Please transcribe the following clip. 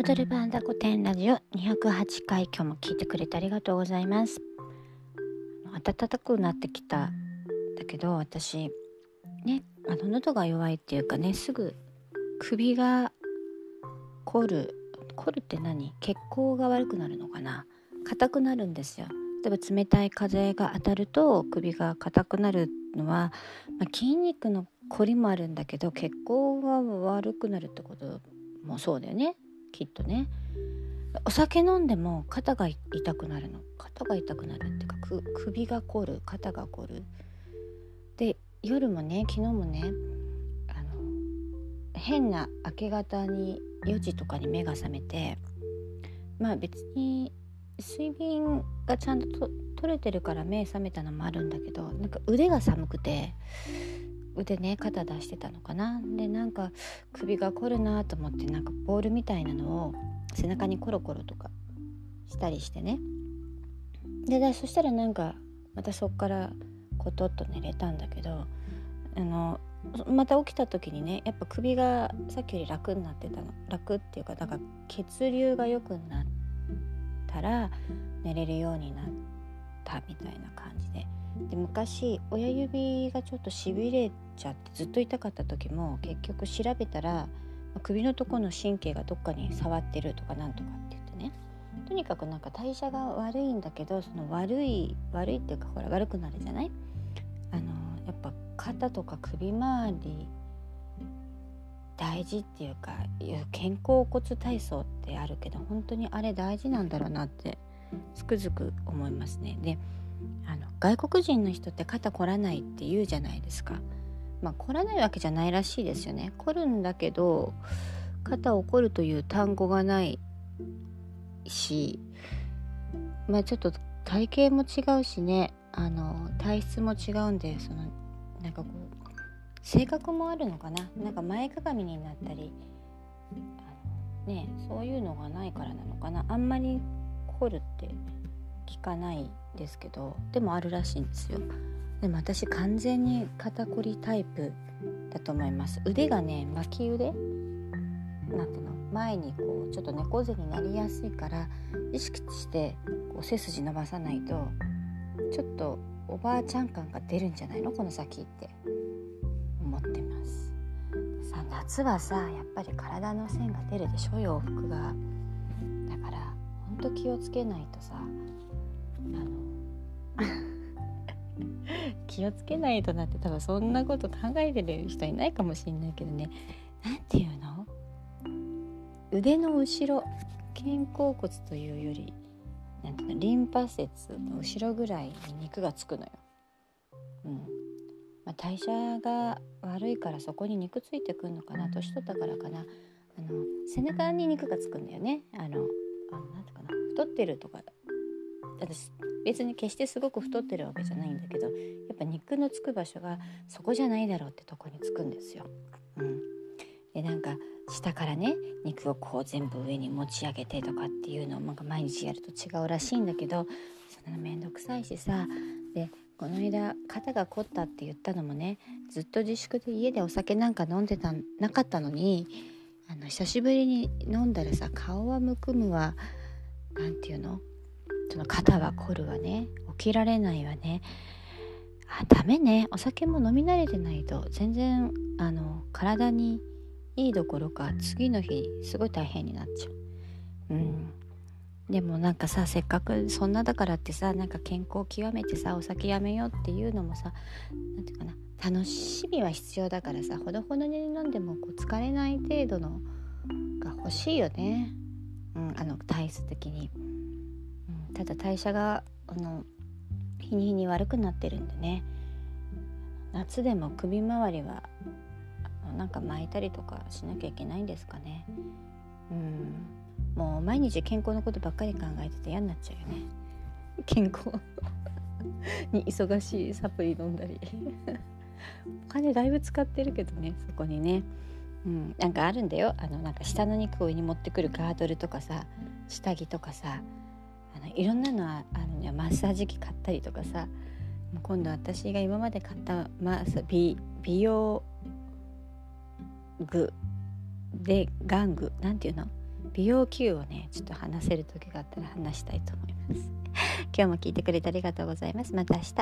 踊るバンダ御殿ラジオ208回今日も聞いてくれてありがとうございます。暖かくなってきただけど私ねあの喉が弱いっていうかねすぐ首が凝る凝るって何？血行が悪くなるのかな？硬くなるんですよ。例えば冷たい風が当たると首が硬くなるのは、まあ、筋肉の凝りもあるんだけど血行が悪くなるってこともそうだよね。きっとね。お酒飲んでも肩が痛くなるの。肩が痛くなるっていうか首が凝る。肩が凝る。で夜もね昨日もねあの変な明け方に4時とかに目が覚めてまあ別に睡眠がちゃんと取れてるから目覚めたのもあるんだけどなんか腕が寒くて腕ね肩出してたのかな。でなんか首が凝るなと思ってなんかボールみたいなのを背中にコロコロとかしたりしてね。でそしたらなんかまたそっからコトッと寝れたんだけどあのまた起きた時にねやっぱ首がさっきより楽になってたの。楽っていうかだから血流が良くなったら寝れるようになったみたいな感じ。で昔親指がちょっとしびれちゃってずっと痛かった時も結局調べたら首のとこの神経がどっかに触ってるとかなんとかって言ってねとにかくなんか代謝が悪いんだけどその悪い悪いっていうかほら悪くなるじゃない？あのやっぱ肩とか首周り大事っていうか肩甲骨体操ってあるけど本当にあれ大事なんだろうなってつくづく思いますね。であの外国人の人って肩凝らないって言うじゃないですか。まあ凝らないわけじゃないらしいですよね。凝るんだけど肩を凝るという単語がないしまあちょっと体型も違うしねあの体質も違うんでそのなんかこう性格もあるのかななんか前かがみになったりあのねそういうのがないからなのかなあんまり凝るって聞かないですけどでもあるらしいんですよ。でも私完全に肩こりタイプだと思います。腕がね巻き腕？なんていうの？前にこうちょっと猫背になりやすいから意識してこう背筋伸ばさないとちょっとおばあちゃん感が出るんじゃないの？この先って。思ってます。さ夏はさやっぱり体の線が出るでしょ？洋服が。だからほんと気をつけないとさ。気をつけないとなって多分そんなこと考えてる人いないかもしれないけどね。何て言うの？腕の後ろ肩甲骨というよりなんていうの？リンパ節の後ろぐらいに肉がつくのよ。うん。まあ、代謝が悪いからそこに肉ついてくんのかな？年取ったからかな？あの背中に肉がつくんだよね。あのあなんていうかな？太ってるとか。私別に決してすごく太ってるわけじゃないんだけどやっぱ肉のつく場所がそこじゃないだろうってとこにつくんですよ。うん、でなんか下からね肉をこう全部上に持ち上げてとかっていうのをなんか毎日やると違うらしいんだけどそんなの面倒くさいしさ。でこの間肩が凝ったって言ったのもねずっと自粛で家でお酒なんか飲んでたなかったのにあの久しぶりに飲んだらさ顔はむくむわ何て言うの？その肩は凝るわね。起きられないわね。あダメね。お酒も飲み慣れてないと全然あの体にいいどころか次の日すごい大変になっちゃう。うん。でもなんかさせっかくそんなだからってさなんか健康を極めてさお酒やめようっていうのもさ何て言うかな楽しみは必要だからさほどほどに飲んでもこう疲れない程度のが欲しいよね、うん、あの体質的に。ただ代謝があの日に日に悪くなってるんでね。夏でも首周りはなんか巻いたりとかしなきゃいけないんですかね。うん。もう毎日健康のことばっかり考えてて嫌になっちゃうよね。健康に忙しいサプリ飲んだり。お金だいぶ使ってるけどねそこにね。うん。なんかあるんだよ。あのなんか下の肉を上に持ってくるガードルとかさ下着とかさ。あのいろんなのあるねマッサージ機買ったりとかさ今度私が今まで買ったマ美美容具で玩具なんていうの？美容器具をねちょっと話せる時があったら話したいと思います。今日も聞いてくれてありがとうございます。また明日。